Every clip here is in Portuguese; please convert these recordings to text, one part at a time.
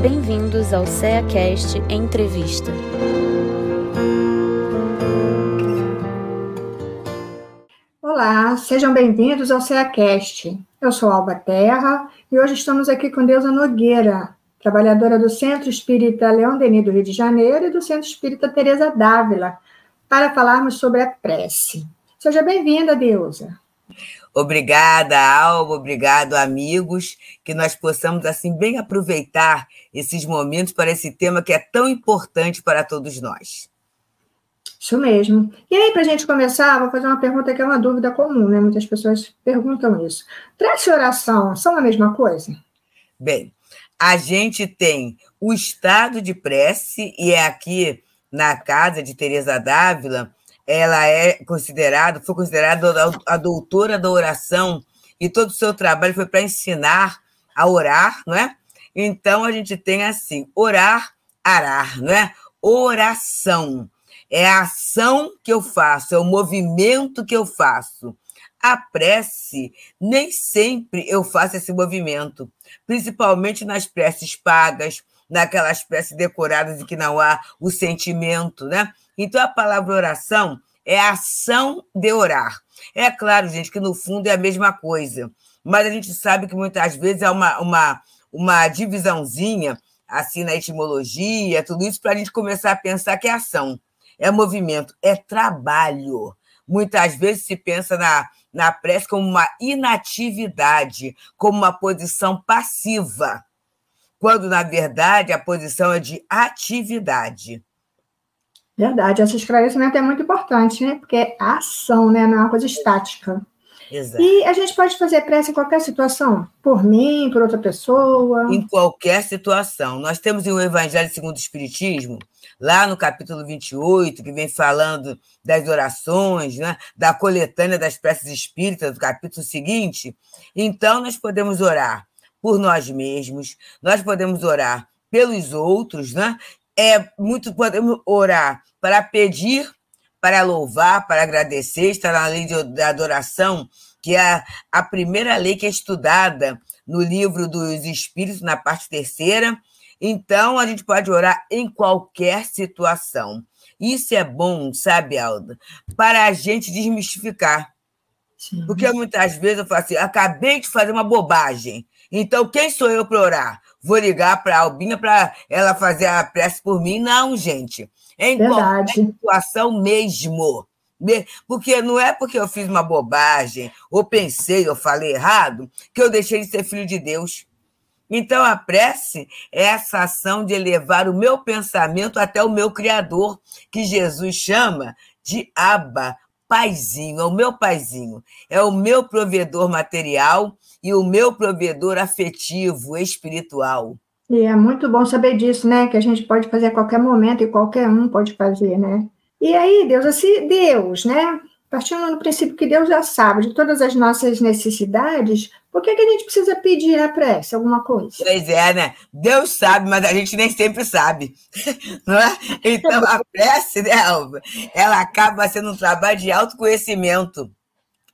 Bem-vindos ao CEACast Entrevista. Olá, sejam bem-vindos ao CEACast. Eu sou Alba Terra e hoje estamos aqui com Deusa Nogueira, trabalhadora do Centro Espírita Leão Denis do Rio de Janeiro e do Centro Espírita Teresa Dávila, para falarmos sobre a prece. Seja bem-vinda, Deusa. Obrigada, Alba, obrigado, amigos, que nós possamos, assim, bem aproveitar esses momentos para esse tema que é tão importante para todos nós. Isso mesmo. E aí, para a gente começar, vou fazer uma pergunta que é uma dúvida comum, né? Muitas pessoas perguntam isso. Prece e oração são a mesma coisa? Bem, a gente tem o estado de prece, e é aqui na casa de Teresa Dávila, ela é considerada, foi considerada a doutora da oração, e todo o seu trabalho foi para ensinar a orar, não é? Então a gente tem assim, orar, arar, não é? Oração. É a ação que eu faço, é o movimento que eu faço. A prece, nem sempre eu faço esse movimento, principalmente nas preces pagas, naquelas preces decoradas em que não há o sentimento, né? Então, a palavra oração é a ação de orar. É claro, gente, que no fundo é a mesma coisa, mas a gente sabe que muitas vezes há uma, uma, uma divisãozinha, assim, na etimologia, tudo isso, para a gente começar a pensar que é ação, é movimento, é trabalho. Muitas vezes se pensa na, na prece como uma inatividade, como uma posição passiva quando, na verdade, a posição é de atividade. Verdade, esse esclarecimento é muito importante, né? Porque é ação, né? Não é uma coisa estática. Exato. E a gente pode fazer prece em qualquer situação? Por mim, por outra pessoa? Em qualquer situação. Nós temos o Evangelho segundo o Espiritismo, lá no capítulo 28, que vem falando das orações, né? da coletânea das preces espíritas, do capítulo seguinte. Então, nós podemos orar por nós mesmos, nós podemos orar pelos outros, né? É muito podemos orar para pedir, para louvar, para agradecer, está na lei de adoração, que é a, a primeira lei que é estudada no livro dos Espíritos, na parte terceira. Então, a gente pode orar em qualquer situação. Isso é bom, sabe, Alda? Para a gente desmistificar. Sim. Porque muitas vezes eu falo assim: acabei de fazer uma bobagem. Então, quem sou eu para orar? Vou ligar para a Albinha para ela fazer a prece por mim? Não, gente. É em qualquer situação mesmo. Porque não é porque eu fiz uma bobagem, ou pensei, ou falei errado, que eu deixei de ser filho de Deus. Então, a prece é essa ação de elevar o meu pensamento até o meu Criador, que Jesus chama de Abba, paizinho, é o meu paizinho, é o meu provedor material e o meu provedor afetivo, espiritual. E é muito bom saber disso, né? Que a gente pode fazer a qualquer momento e qualquer um pode fazer, né? E aí, Deus, assim, Deus, né? Partindo do princípio que Deus já sabe de todas as nossas necessidades, por que, que a gente precisa pedir a prece, alguma coisa? Pois é, né? Deus sabe, mas a gente nem sempre sabe. Não é? Então, a prece, né, Alva, ela acaba sendo um trabalho de autoconhecimento.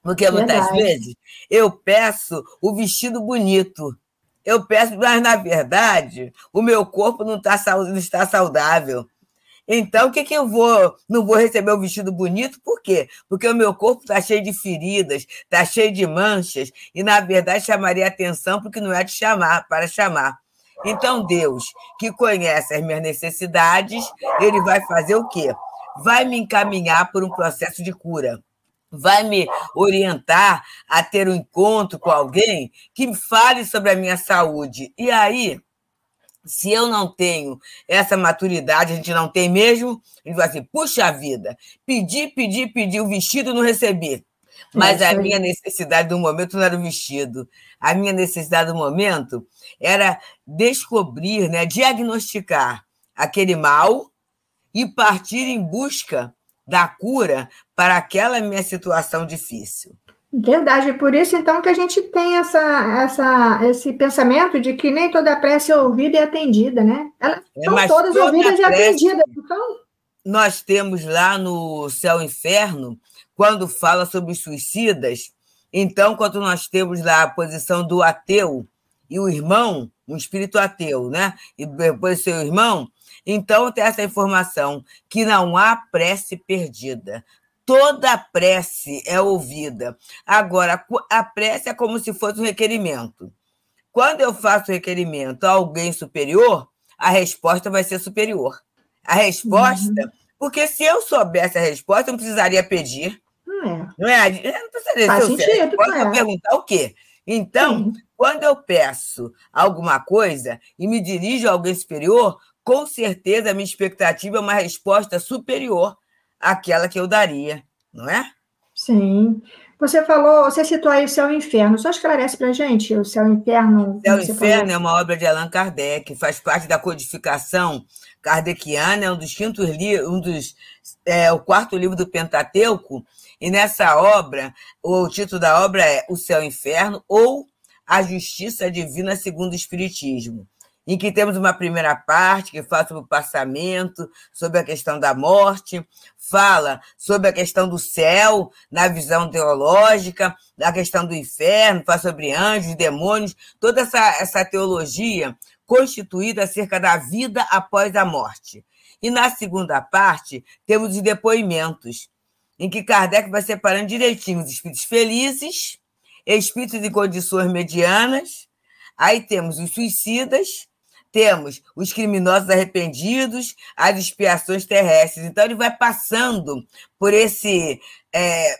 Porque muitas Verdade. vezes eu peço o vestido bonito. Eu peço, mas na verdade, o meu corpo não, tá, não está saudável. Então, o que, que eu vou? Não vou receber um vestido bonito? Por quê? Porque o meu corpo está cheio de feridas, está cheio de manchas, e na verdade chamaria atenção porque não é de chamar, para chamar. Então, Deus, que conhece as minhas necessidades, ele vai fazer o quê? Vai me encaminhar por um processo de cura. Vai me orientar a ter um encontro com alguém que fale sobre a minha saúde. E aí, se eu não tenho essa maturidade, a gente não tem mesmo, ele vai assim, puxa vida, pedi, pedi, pedi o vestido, não recebi. Mas a minha necessidade do momento não era o vestido. A minha necessidade do momento era descobrir, né, diagnosticar aquele mal e partir em busca da cura para aquela minha situação difícil. Verdade, é por isso então que a gente tem essa, essa, esse pensamento de que nem toda prece é ouvida e atendida, né? Elas é, são todas ouvidas e atendidas. Então... Nós temos lá no Céu e Inferno, quando fala sobre os suicidas, então, quando nós temos lá a posição do ateu e o irmão, um espírito ateu, né? E depois seu irmão, então tem essa informação que não há prece perdida. Toda prece é ouvida. Agora, a prece é como se fosse um requerimento. Quando eu faço requerimento a alguém superior, a resposta vai ser superior. A resposta, uhum. porque se eu soubesse a resposta, eu não precisaria pedir. Não é. Não é? Eu não precisaria Faz sentido, resposta, é. perguntar o quê? Então, quando eu peço alguma coisa e me dirijo a alguém superior, com certeza a minha expectativa é uma resposta superior àquela que eu daria, não é? Sim. Você falou, você citou aí o Céu e o Inferno. Só esclarece para a gente o Céu e o Inferno. O Céu e Inferno é uma obra de Allan Kardec, faz parte da codificação kardeciana, é um dos quintos livros, um dos é, o quarto livro do Pentateuco, e nessa obra, o título da obra é O Céu e o Inferno ou A Justiça Divina segundo o Espiritismo em que temos uma primeira parte que fala sobre o passamento, sobre a questão da morte, fala sobre a questão do céu na visão teológica, a questão do inferno, fala sobre anjos, demônios, toda essa, essa teologia constituída acerca da vida após a morte. E na segunda parte, temos os depoimentos, em que Kardec vai separando direitinho os espíritos felizes, espíritos em condições medianas, aí temos os suicidas, temos os criminosos arrependidos, as expiações terrestres. Então, ele vai passando por esse. É,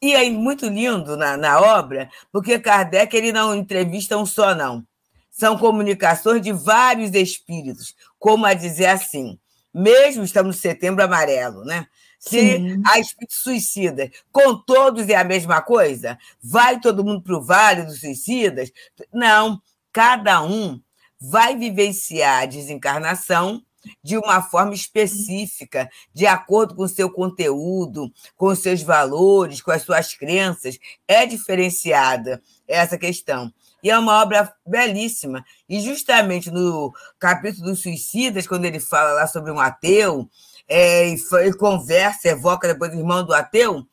e aí, muito lindo na, na obra, porque Kardec ele não entrevista um só, não. São comunicações de vários espíritos, como a dizer assim, mesmo estamos no setembro amarelo, né? Se Sim. há espírito suicida, com todos é a mesma coisa? Vai todo mundo para o vale dos suicidas? Não, cada um vai vivenciar a desencarnação de uma forma específica, de acordo com o seu conteúdo, com os seus valores, com as suas crenças. É diferenciada essa questão. E é uma obra belíssima. E justamente no capítulo dos suicidas, quando ele fala lá sobre um ateu, é, e, conversa, evoca depois o irmão do ateu,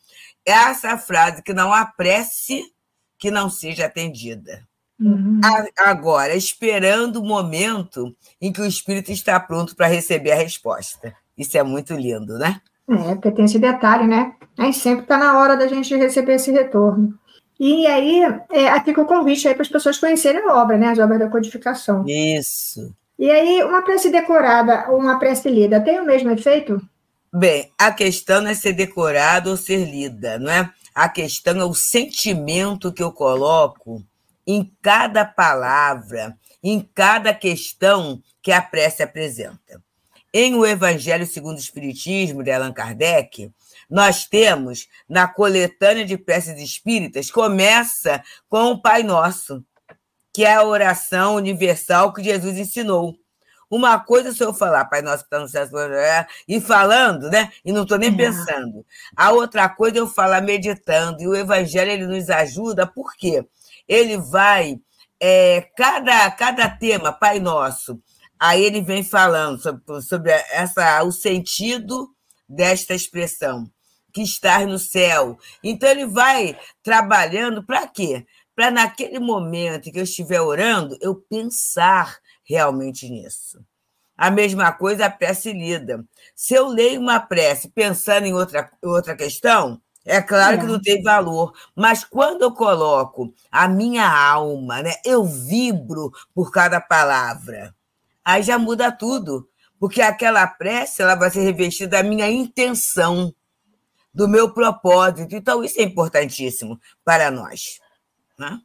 essa frase que não há prece que não seja atendida. Uhum. Agora, esperando o momento em que o espírito está pronto para receber a resposta. Isso é muito lindo, né? É, porque tem esse detalhe, né? Nem sempre está na hora da gente receber esse retorno. E aí, é, aqui com o convite aí para as pessoas conhecerem a obra, né? As obras da codificação. Isso. E aí, uma prece decorada ou uma prece lida tem o mesmo efeito? Bem, a questão não é ser decorada ou ser lida, não é? A questão é o sentimento que eu coloco em cada palavra, em cada questão que a prece apresenta. Em O Evangelho segundo o Espiritismo, de Allan Kardec, nós temos, na coletânea de preces espíritas, começa com o Pai Nosso, que é a oração universal que Jesus ensinou. Uma coisa se eu falar, Pai Nosso que está no céu, e falando, né? E não estou nem é. pensando. A outra coisa é eu falar meditando. E o Evangelho ele nos ajuda, por quê? Ele vai, é, cada, cada tema, Pai Nosso, aí ele vem falando sobre, sobre essa, o sentido desta expressão, que está no céu. Então, ele vai trabalhando para quê? Para naquele momento que eu estiver orando, eu pensar realmente nisso. A mesma coisa a prece lida. Se eu leio uma prece pensando em outra, outra questão, é claro é. que não tem valor, mas quando eu coloco a minha alma, né, eu vibro por cada palavra, aí já muda tudo, porque aquela prece ela vai ser revestida da minha intenção, do meu propósito. Então, isso é importantíssimo para nós. Né?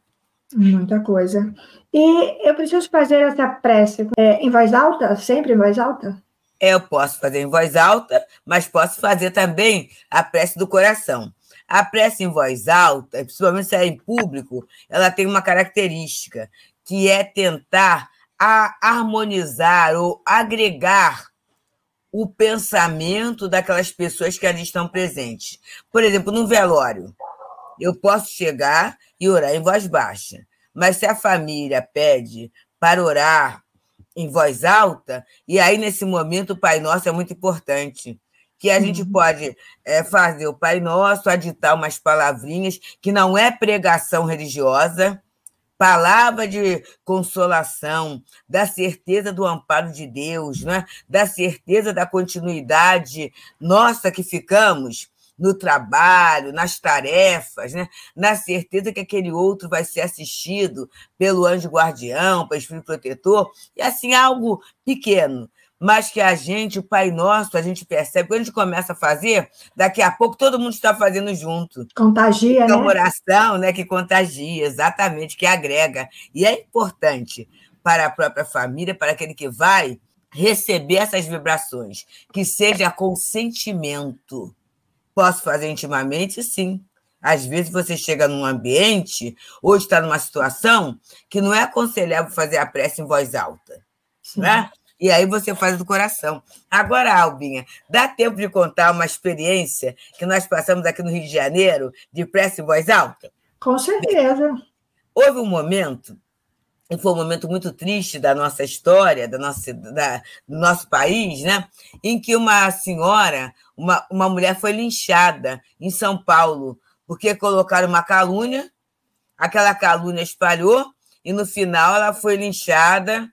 Muita coisa. E eu preciso fazer essa prece é, em voz alta? Sempre em voz alta? Eu posso fazer em voz alta, mas posso fazer também a prece do coração. A prece em voz alta, principalmente se é em público, ela tem uma característica, que é tentar harmonizar ou agregar o pensamento daquelas pessoas que ali estão presentes. Por exemplo, no velório, eu posso chegar e orar em voz baixa, mas se a família pede para orar em voz alta, e aí nesse momento o Pai Nosso é muito importante, que a gente uhum. pode é, fazer o Pai Nosso, aditar umas palavrinhas, que não é pregação religiosa, palavra de consolação, da certeza do amparo de Deus, né? da certeza da continuidade nossa que ficamos no trabalho, nas tarefas, né? na certeza que aquele outro vai ser assistido pelo anjo guardião, pelo espírito protetor, e assim algo pequeno, mas que a gente, o Pai Nosso, a gente percebe, quando a gente começa a fazer, daqui a pouco todo mundo está fazendo junto. Contagia, né? É uma oração né, que contagia, exatamente, que agrega. E é importante para a própria família, para aquele que vai receber essas vibrações, que seja com sentimento. Posso fazer intimamente? Sim. Às vezes você chega num ambiente ou está numa situação que não é aconselhável fazer a prece em voz alta. Sim. Né? E aí você faz do coração. Agora, Albinha, dá tempo de contar uma experiência que nós passamos aqui no Rio de Janeiro, de prece em voz alta? Com certeza. Houve um momento, foi um momento muito triste da nossa história, da nossa, da, do nosso país, né? em que uma senhora, uma, uma mulher foi linchada em São Paulo, porque colocaram uma calúnia, aquela calúnia espalhou, e no final ela foi linchada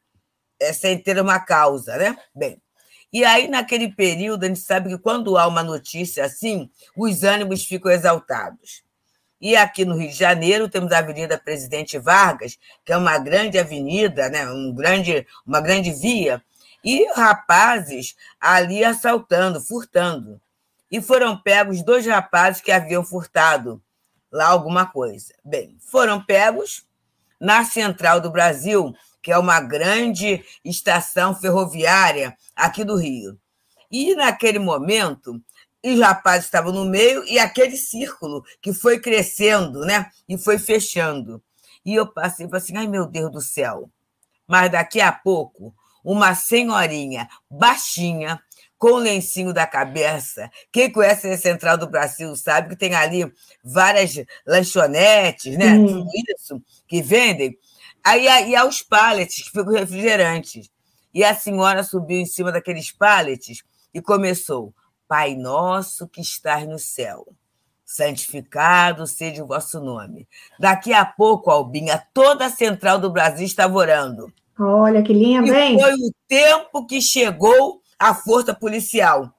é, sem ter uma causa, né? Bem, e aí, naquele período, a gente sabe que quando há uma notícia assim, os ânimos ficam exaltados. E aqui no Rio de Janeiro temos a Avenida Presidente Vargas, que é uma grande avenida, né? um grande, uma grande via, e rapazes ali assaltando, furtando. E foram pegos dois rapazes que haviam furtado lá alguma coisa. Bem, foram pegos na Central do Brasil, que é uma grande estação ferroviária aqui do Rio. E naquele momento, os rapazes estavam no meio e aquele círculo que foi crescendo, né? E foi fechando. E eu passei e falei assim: ai meu Deus do céu. Mas daqui a pouco, uma senhorinha baixinha, com o lencinho da cabeça. Quem conhece a Central do Brasil sabe que tem ali várias lanchonetes, né? Hum. Tudo isso que vendem. Aí e aos pallets, que ficam refrigerantes. E a senhora subiu em cima daqueles pallets e começou: Pai nosso que estás no céu, santificado seja o vosso nome. Daqui a pouco, Albinha, toda a central do Brasil estava orando. Olha que lindo, hein? foi o tempo que chegou a força policial.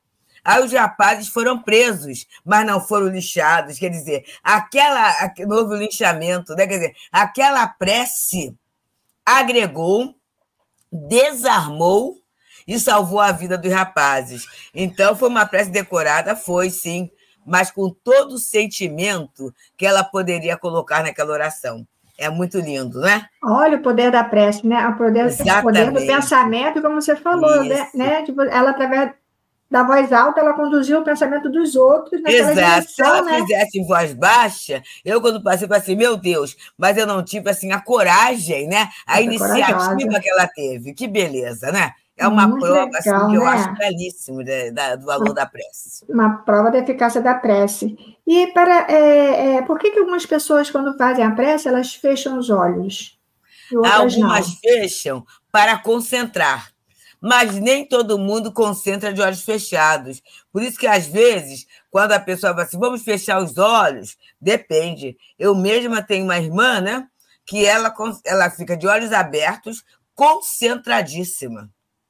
Aí os rapazes foram presos, mas não foram lixados. Quer dizer, aquela novo linchamento, né? quer dizer, aquela prece agregou, desarmou e salvou a vida dos rapazes. Então, foi uma prece decorada, foi sim, mas com todo o sentimento que ela poderia colocar naquela oração. É muito lindo, né? Olha o poder da prece, né? O poder, o poder do pensamento, como você falou, né? Isso. né? Tipo, ela, através da voz alta, ela conduziu o pensamento dos outros Exato. Direção, Se ela né? fizesse em voz baixa, eu, quando passei, falei assim, meu Deus, mas eu não tive assim, a coragem, né? A iniciativa corajosa. que ela teve. Que beleza, né? É uma Muito prova legal, assim, que eu né? acho belíssimo de, da, do valor da prece. Uma prova da eficácia da prece. E para, é, é, por que, que algumas pessoas, quando fazem a prece, elas fecham os olhos? Algumas não? fecham para concentrar mas nem todo mundo concentra de olhos fechados. Por isso que, às vezes, quando a pessoa fala assim, vamos fechar os olhos, depende. Eu mesma tenho uma irmã, né? Que ela, ela fica de olhos abertos, concentradíssima.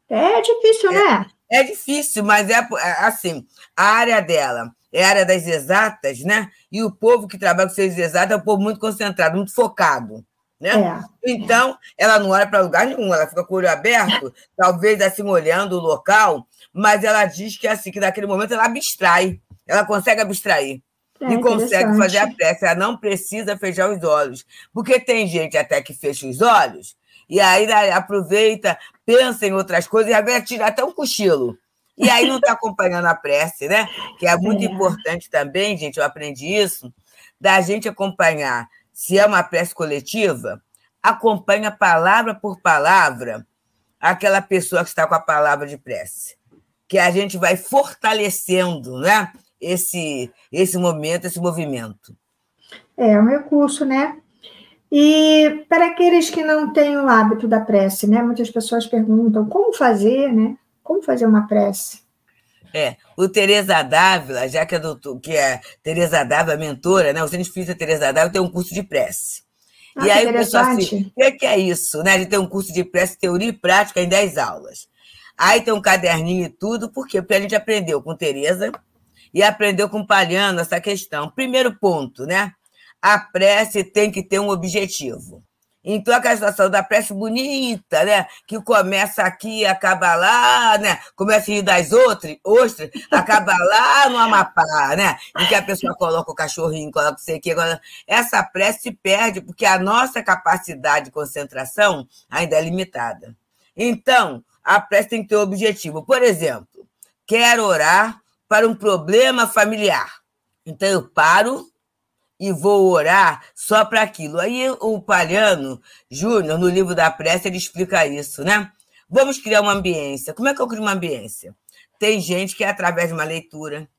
É difícil, né? É, é difícil, mas é, é assim, a área dela é a área das exatas, né? E o povo que trabalha com ciências exatas é um povo muito concentrado, muito focado. Né? É, então, é. ela não olha para lugar nenhum, ela fica com o olho aberto, talvez assim olhando o local, mas ela diz que assim que naquele momento ela abstrai, ela consegue abstrair. É, e consegue fazer a prece, ela não precisa fechar os olhos. Porque tem gente até que fecha os olhos e aí aproveita, pensa em outras coisas e agora tira até um cochilo. E aí não está acompanhando a prece, né? Que é muito é. importante também, gente, eu aprendi isso, da gente acompanhar se é uma prece coletiva, acompanha palavra por palavra aquela pessoa que está com a palavra de prece. Que a gente vai fortalecendo né, esse, esse momento, esse movimento. É, é um recurso, né? E para aqueles que não têm o hábito da prece, né? Muitas pessoas perguntam como fazer, né? Como fazer uma prece? É, o Teresa Dávila, já que é, doutor, que é Teresa Dávila, mentora, né? O Centro Espírita Teresa Dávila tem um curso de prece. Ah, e aí o pessoal assim, o que é isso? Né? A gente tem um curso de prece, teoria e prática em 10 aulas. Aí tem um caderninho e tudo, por quê? Porque a gente aprendeu com Tereza e aprendeu com Palhano essa questão. Primeiro ponto, né? A prece tem que ter um objetivo. Então, aquela situação da prece bonita, né? Que começa aqui, acaba lá, né? Começa a rir das outras, ostras, acaba lá no Amapá, né? Em que a pessoa coloca o cachorrinho, coloca o sei o quê. Essa prece se perde porque a nossa capacidade de concentração ainda é limitada. Então, a prece tem que ter um objetivo. Por exemplo, quero orar para um problema familiar. Então, eu paro e vou orar só para aquilo. Aí o Palhano Júnior, no livro da prece, ele explica isso, né? Vamos criar uma ambiência. Como é que eu crio uma ambiência? Tem gente que é através de uma leitura,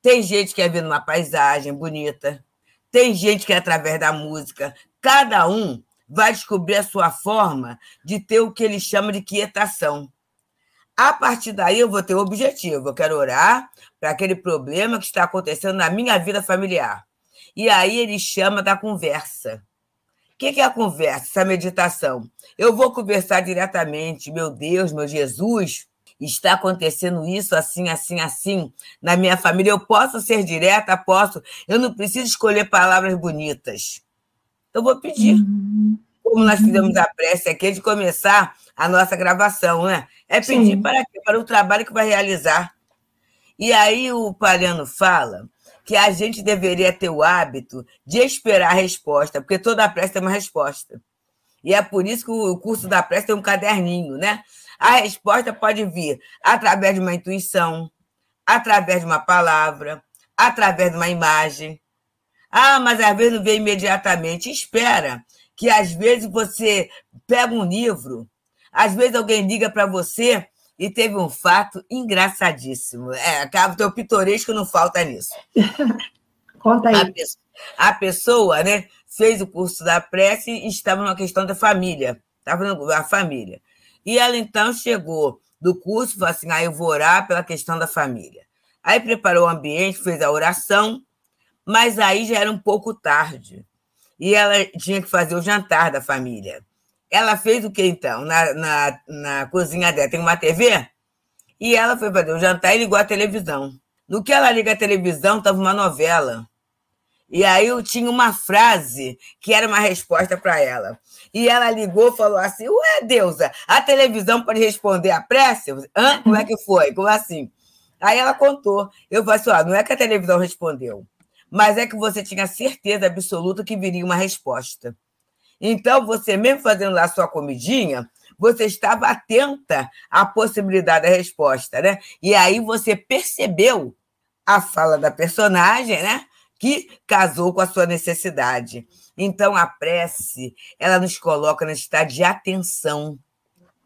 tem gente que é vendo uma paisagem bonita, tem gente que é através da música. Cada um vai descobrir a sua forma de ter o que ele chama de quietação. A partir daí, eu vou ter o objetivo. Eu quero orar para aquele problema que está acontecendo na minha vida familiar. E aí ele chama da conversa. O que é a conversa, essa meditação? Eu vou conversar diretamente, meu Deus, meu Jesus, está acontecendo isso assim, assim, assim na minha família. Eu posso ser direta, posso. Eu não preciso escolher palavras bonitas. Eu vou pedir. Uhum. Como nós fizemos a prece aqui de começar a nossa gravação, né? É pedir Sim. para quê? Para o trabalho que vai realizar. E aí o Palhano fala que a gente deveria ter o hábito de esperar a resposta, porque toda prece tem uma resposta. E é por isso que o curso da prece tem um caderninho, né? A resposta pode vir através de uma intuição, através de uma palavra, através de uma imagem. Ah, mas às vezes não vem imediatamente. Espera, que às vezes você pega um livro, às vezes alguém liga para você e teve um fato engraçadíssimo. É, acaba teu pitoresco não falta nisso. Conta aí. A pessoa, a pessoa, né, fez o curso da prece e estava numa questão da família. Estava na família. E ela então chegou do curso e falou assim: ah, eu vou orar pela questão da família. Aí preparou o ambiente, fez a oração, mas aí já era um pouco tarde. E ela tinha que fazer o jantar da família. Ela fez o que então? Na, na, na cozinha dela tem uma TV? E ela foi fazer o jantar e ligou a televisão. No que ela liga a televisão, estava uma novela. E aí eu tinha uma frase que era uma resposta para ela. E ela ligou e falou assim: Ué, Deusa, a televisão pode responder a prece? Hã? Como é que foi? Como assim? Aí ela contou. Eu falei assim: não é que a televisão respondeu, mas é que você tinha certeza absoluta que viria uma resposta. Então, você mesmo fazendo lá sua comidinha, você estava atenta à possibilidade da resposta, né? E aí você percebeu a fala da personagem, né? Que casou com a sua necessidade. Então, a prece, ela nos coloca nesse estado de atenção.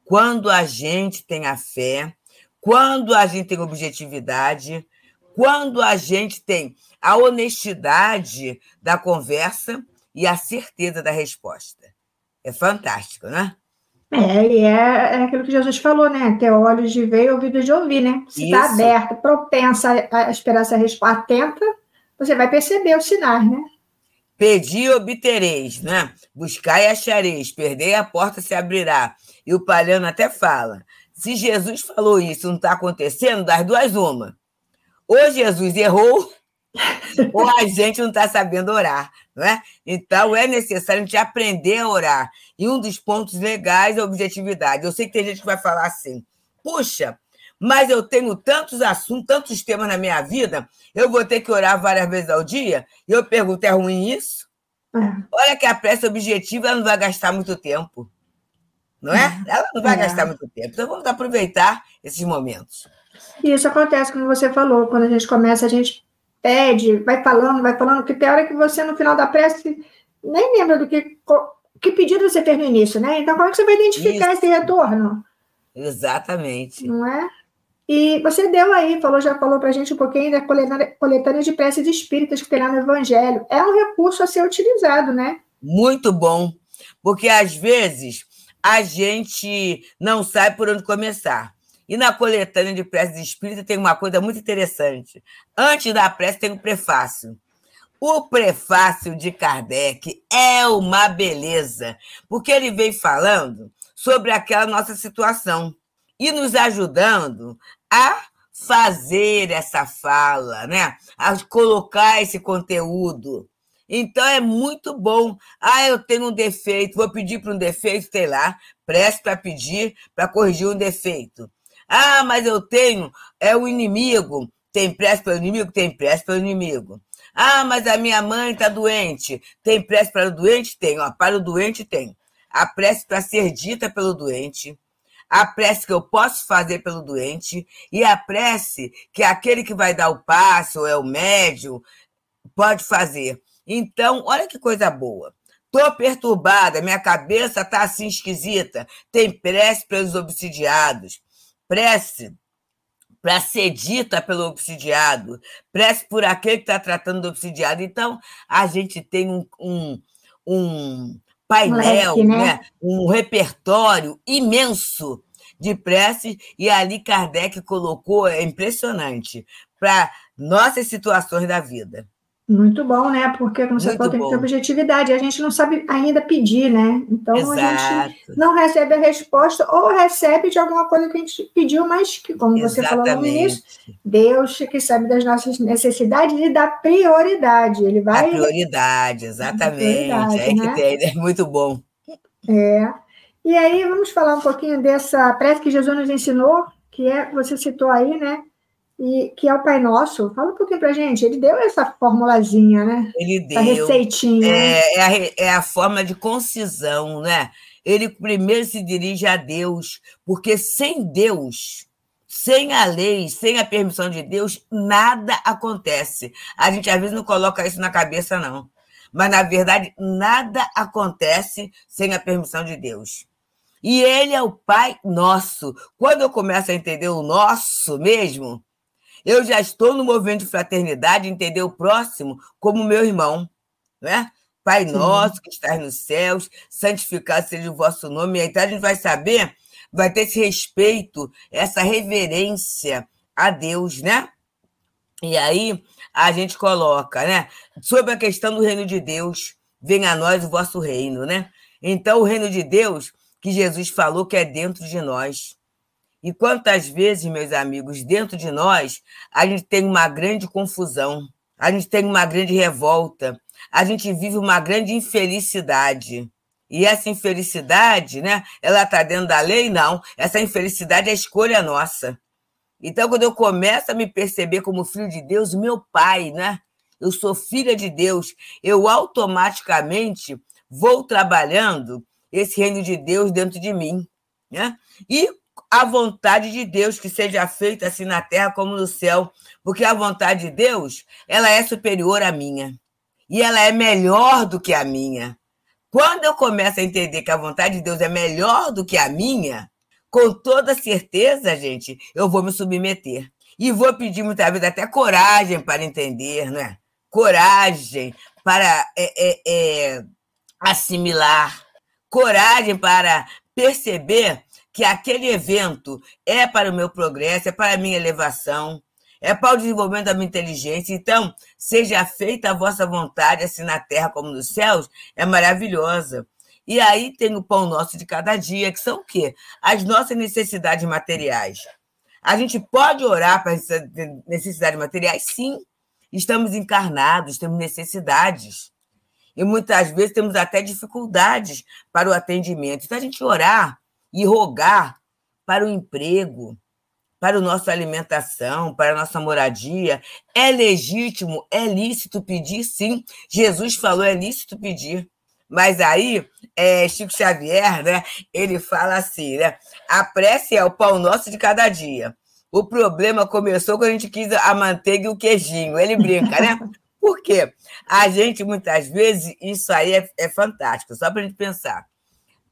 Quando a gente tem a fé, quando a gente tem objetividade, quando a gente tem a honestidade da conversa e a certeza da resposta. É fantástico, né? É, e é, é aquilo que Jesus falou, né? Ter olhos de ver e ouvidos de ouvir, né? Se está aberto, propensa a esperar essa resposta atenta, você vai perceber os sinais, né? Pedi e obtereis, né? Buscai e achareis, perdei a porta se abrirá. E o Palhano até fala: se Jesus falou isso não está acontecendo, das duas, uma. Ou Jesus errou, ou a gente não está sabendo orar, não é? Então é necessário a gente aprender a orar. E um dos pontos legais é a objetividade. Eu sei que tem gente que vai falar assim: puxa, mas eu tenho tantos assuntos, tantos temas na minha vida, eu vou ter que orar várias vezes ao dia? E eu pergunto: é ruim isso? É. Olha que a prece objetiva ela não vai gastar muito tempo. Não é? é. Ela não vai é. gastar muito tempo. Então vamos aproveitar esses momentos. Isso acontece, como você falou, quando a gente começa, a gente pede, vai falando, vai falando, que tem hora que você, no final da prece, nem lembra do que, que pedido você fez no início, né? Então, como é que você vai identificar Isso. esse retorno? Exatamente. Não é? E você deu aí, falou, já falou para a gente um pouquinho da coletânea de preces espíritas que tem lá no Evangelho. É um recurso a ser utilizado, né? Muito bom, porque às vezes a gente não sabe por onde começar. E na coletânea de preces espíritas tem uma coisa muito interessante. Antes da prece tem um prefácio. O prefácio de Kardec é uma beleza, porque ele vem falando sobre aquela nossa situação e nos ajudando a fazer essa fala, né? A colocar esse conteúdo. Então é muito bom. Ah, eu tenho um defeito, vou pedir para um defeito, sei lá, preste para pedir para corrigir um defeito. Ah, mas eu tenho, é o inimigo. Tem pressa para o inimigo? Tem pressa para o inimigo. Ah, mas a minha mãe está doente. Tem pressa para o doente? Tem. Ó, para o doente, tem. A prece para ser dita pelo doente, a prece que eu posso fazer pelo doente e a prece que aquele que vai dar o passo, é o médium, pode fazer. Então, olha que coisa boa. Estou perturbada, minha cabeça está assim esquisita. Tem prece pelos obsidiados, prece para ser dita pelo obsidiado, prece por aquele que está tratando do obsidiado. Então, a gente tem um, um, um painel, um, né? né? um repertório imenso de preces, e ali Kardec colocou, é impressionante, para nossas situações da vida. Muito bom, né? Porque, como você falou, tem que ter objetividade. A gente não sabe ainda pedir, né? Então, Exato. a gente não recebe a resposta ou recebe de alguma coisa que a gente pediu, mas que, como Exatamente. você falou no início, Deus que sabe das nossas necessidades e dá prioridade. Ele vai... A prioridade, exatamente. Prioridade, é, né? tem, é muito bom. É. E aí, vamos falar um pouquinho dessa prece que Jesus nos ensinou, que é, você citou aí, né? E que é o Pai Nosso. Fala um pouquinho para gente. Ele deu essa formulazinha, né? Ele deu. Essa receitinha. É, é, a, é a forma de concisão, né? Ele primeiro se dirige a Deus, porque sem Deus, sem a lei, sem a permissão de Deus, nada acontece. A gente às vezes não coloca isso na cabeça, não. Mas, na verdade, nada acontece sem a permissão de Deus. E ele é o Pai nosso. Quando eu começo a entender o nosso mesmo, eu já estou no movimento de fraternidade, entender o próximo como meu irmão, né? Pai Sim. nosso que estás nos céus, santificado seja o vosso nome. Então a gente vai saber, vai ter esse respeito, essa reverência a Deus, né? E aí a gente coloca, né? Sobre a questão do reino de Deus, venha a nós o vosso reino, né? Então o reino de Deus que Jesus falou que é dentro de nós. E quantas vezes, meus amigos, dentro de nós, a gente tem uma grande confusão, a gente tem uma grande revolta, a gente vive uma grande infelicidade. E essa infelicidade, né? Ela está dentro da lei? Não. Essa infelicidade é escolha nossa. Então, quando eu começo a me perceber como filho de Deus, meu pai, né? Eu sou filha de Deus, eu automaticamente vou trabalhando esse reino de Deus dentro de mim. Né? E a vontade de Deus que seja feita assim na terra como no céu, porque a vontade de Deus, ela é superior à minha. E ela é melhor do que a minha. Quando eu começo a entender que a vontade de Deus é melhor do que a minha, com toda certeza, gente, eu vou me submeter. E vou pedir muitas vezes até coragem para entender, né? Coragem para é, é, é, assimilar, coragem para perceber que aquele evento é para o meu progresso, é para a minha elevação, é para o desenvolvimento da minha inteligência. Então, seja feita a vossa vontade, assim na terra como nos céus, é maravilhosa. E aí tem o pão nosso de cada dia, que são o quê? As nossas necessidades materiais. A gente pode orar para necessidades materiais? Sim. Estamos encarnados, temos necessidades. E muitas vezes temos até dificuldades para o atendimento. Então, a gente orar e rogar para o emprego, para a nossa alimentação, para a nossa moradia. É legítimo, é lícito pedir, sim. Jesus falou, é lícito pedir. Mas aí, é, Chico Xavier, né, ele fala assim, né? A prece é o pão nosso de cada dia. O problema começou quando a gente quis a manteiga e o queijinho. Ele brinca, né? Por quê? A gente, muitas vezes, isso aí é, é fantástico, só para a gente pensar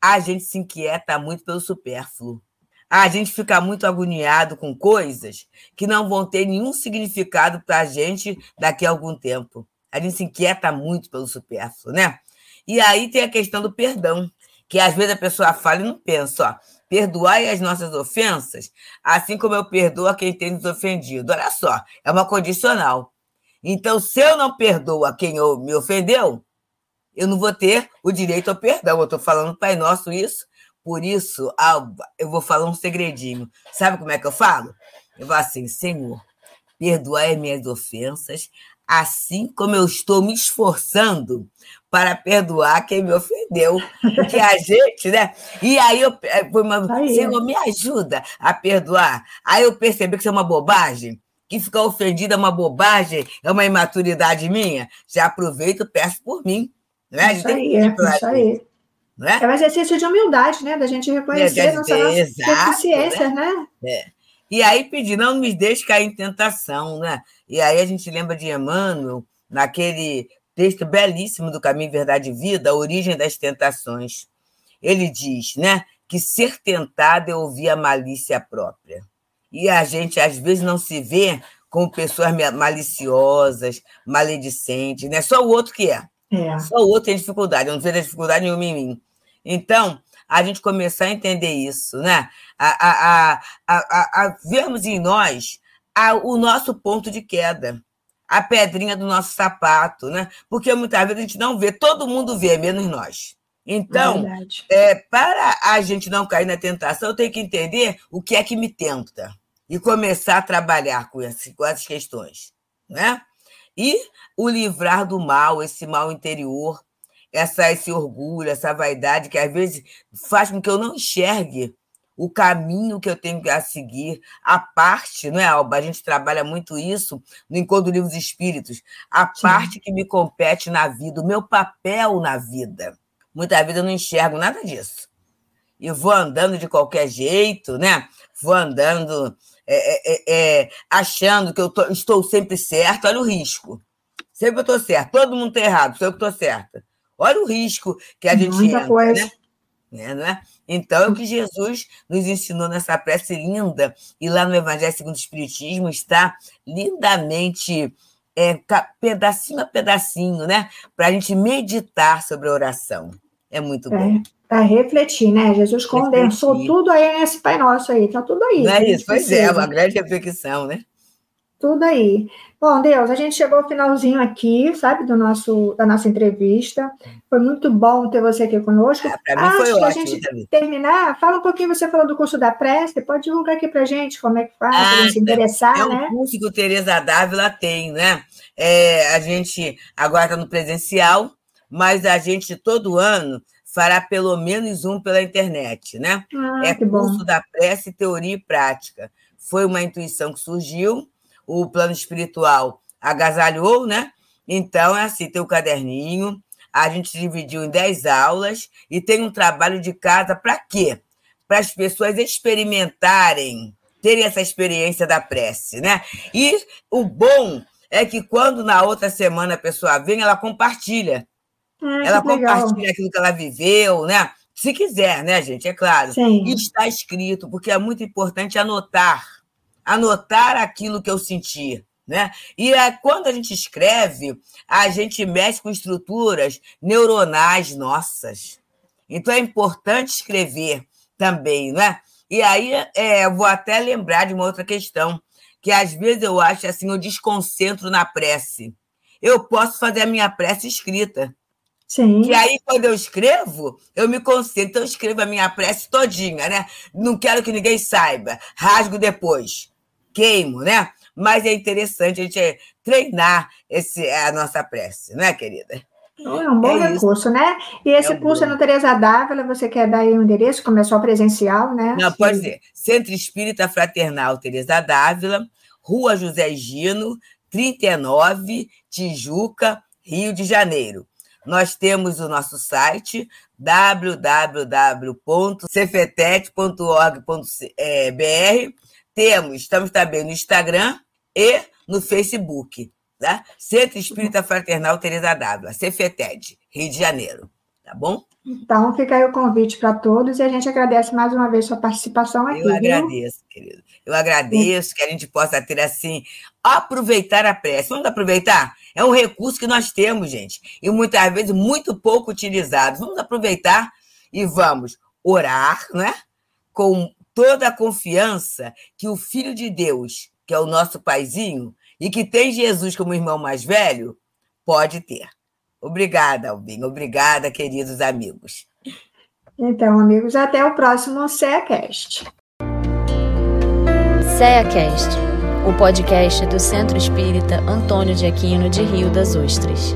a gente se inquieta muito pelo supérfluo. A gente fica muito agoniado com coisas que não vão ter nenhum significado para a gente daqui a algum tempo. A gente se inquieta muito pelo supérfluo, né? E aí tem a questão do perdão, que às vezes a pessoa fala e não pensa, ó. Perdoai as nossas ofensas, assim como eu perdoo a quem tem nos ofendido. Olha só, é uma condicional. Então, se eu não perdoo a quem me ofendeu, eu não vou ter o direito ao perdão. Eu estou falando Pai Nosso isso. Por isso, Alba, eu vou falar um segredinho. Sabe como é que eu falo? Eu vou assim, Senhor, perdoai minhas ofensas, assim como eu estou me esforçando para perdoar quem me ofendeu. Porque a gente, né? E aí eu eh, foi uma, aí. Senhor, me ajuda a perdoar. Aí eu percebi que isso é uma bobagem, que ficar ofendida é uma bobagem, é uma imaturidade minha. Já aproveito e peço por mim. Né? Isso aí, é, isso aí. Né? É um exercício de humildade, né? Da gente reconhecer é, nossa, nossa deficiência, né? né? É. E aí pedir, não nos deixe cair em tentação, né? E aí a gente lembra de Emmanuel, naquele texto belíssimo do Caminho, Verdade e Vida, A Origem das Tentações. Ele diz, né, que ser tentado é ouvir a malícia própria. E a gente, às vezes, não se vê como pessoas maliciosas, maledicentes, né? Só o outro que é. É. Só o outro tem dificuldade, eu não vejo dificuldade nenhuma em mim. Então, a gente começar a entender isso, né? A, a, a, a, vermos em nós o nosso ponto de queda, a pedrinha do nosso sapato, né? Porque muitas vezes a gente não vê, todo mundo vê, menos nós. Então, é, para a gente não cair na tentação, eu tenho que entender o que é que me tenta e começar a trabalhar com, esse, com essas questões, né? E o livrar do mal, esse mal interior, essa, esse orgulho, essa vaidade que às vezes faz com que eu não enxergue o caminho que eu tenho a seguir, a parte, não é, Alba? A gente trabalha muito isso no Encontro Livros Espíritos, a Sim. parte que me compete na vida, o meu papel na vida. Muitas vezes eu não enxergo nada disso. E vou andando de qualquer jeito, né? Vou andando é, é, é, é achando que eu tô, estou sempre certo. Olha o risco. Sempre eu estou certo. Todo mundo está errado, sou eu que estou certa. Olha o risco que a gente Muita entra, coisa. né? É, não é? Então, é o que Jesus nos ensinou nessa prece linda, e lá no Evangelho segundo o Espiritismo está lindamente, é, pedacinho a pedacinho, né? Para a gente meditar sobre a oração. É muito bom. É, para refletir, né? Jesus condensou refletir. tudo aí nesse Pai Nosso aí, está tudo aí. Não é isso? Pois é, uma grande reflexão, né? Tudo aí. Bom, Deus, a gente chegou ao finalzinho aqui, sabe, do nosso, da nossa entrevista. Foi muito bom ter você aqui conosco. Ah, para mim foi ótimo. a gente também. terminar, fala um pouquinho, você falou do curso da prece, pode divulgar aqui para gente como é que faz, ah, para se interessar, é um né? curso que o Tereza Dávila tem, né? É, a gente agora está no presencial, mas a gente todo ano fará pelo menos um pela internet, né? Ah, é curso bom. da prece, teoria e prática. Foi uma intuição que surgiu o plano espiritual agasalhou, né? Então, é assim, tem o caderninho, a gente dividiu em 10 aulas e tem um trabalho de casa para quê? Para as pessoas experimentarem, terem essa experiência da prece, né? E o bom é que quando na outra semana a pessoa vem, ela compartilha. Ah, ela compartilha legal. aquilo que ela viveu, né? Se quiser, né, gente? É claro. Sim. Está escrito, porque é muito importante anotar anotar aquilo que eu senti. Né? E é, quando a gente escreve, a gente mexe com estruturas neuronais nossas. Então é importante escrever também, não é? E aí é, vou até lembrar de uma outra questão, que às vezes eu acho assim, eu desconcentro na prece. Eu posso fazer a minha prece escrita. Sim. E aí, quando eu escrevo, eu me concentro, então eu escrevo a minha prece todinha, né? Não quero que ninguém saiba, rasgo depois queimo, né? Mas é interessante a gente treinar esse, a nossa prece, não é, querida? É um bom é recurso, isso. né? E esse é um curso bom. no Teresa Dávila, você quer dar aí um endereço, começou presencial, né? Não, pode ser. Centro Espírita Fraternal Teresa Dávila, Rua José Gino, 39, Tijuca, Rio de Janeiro. Nós temos o nosso site www.cefetet.org.br temos, estamos também no Instagram e no Facebook, tá? Centro Espírita Fraternal Teresa Dávila, Cefeted, Rio de Janeiro, tá bom? Então, fica aí o convite para todos e a gente agradece mais uma vez sua participação aqui. Eu agradeço, viu? querido. Eu agradeço Sim. que a gente possa ter, assim, aproveitar a prece. Vamos aproveitar? É um recurso que nós temos, gente, e muitas vezes muito pouco utilizado. Vamos aproveitar e vamos orar, né? Com toda a confiança que o Filho de Deus, que é o nosso paizinho, e que tem Jesus como irmão mais velho, pode ter. Obrigada, Albinho. Obrigada, queridos amigos. Então, amigos, até o próximo CEACast. CEACast, o podcast do Centro Espírita Antônio de Aquino de Rio das Ostras.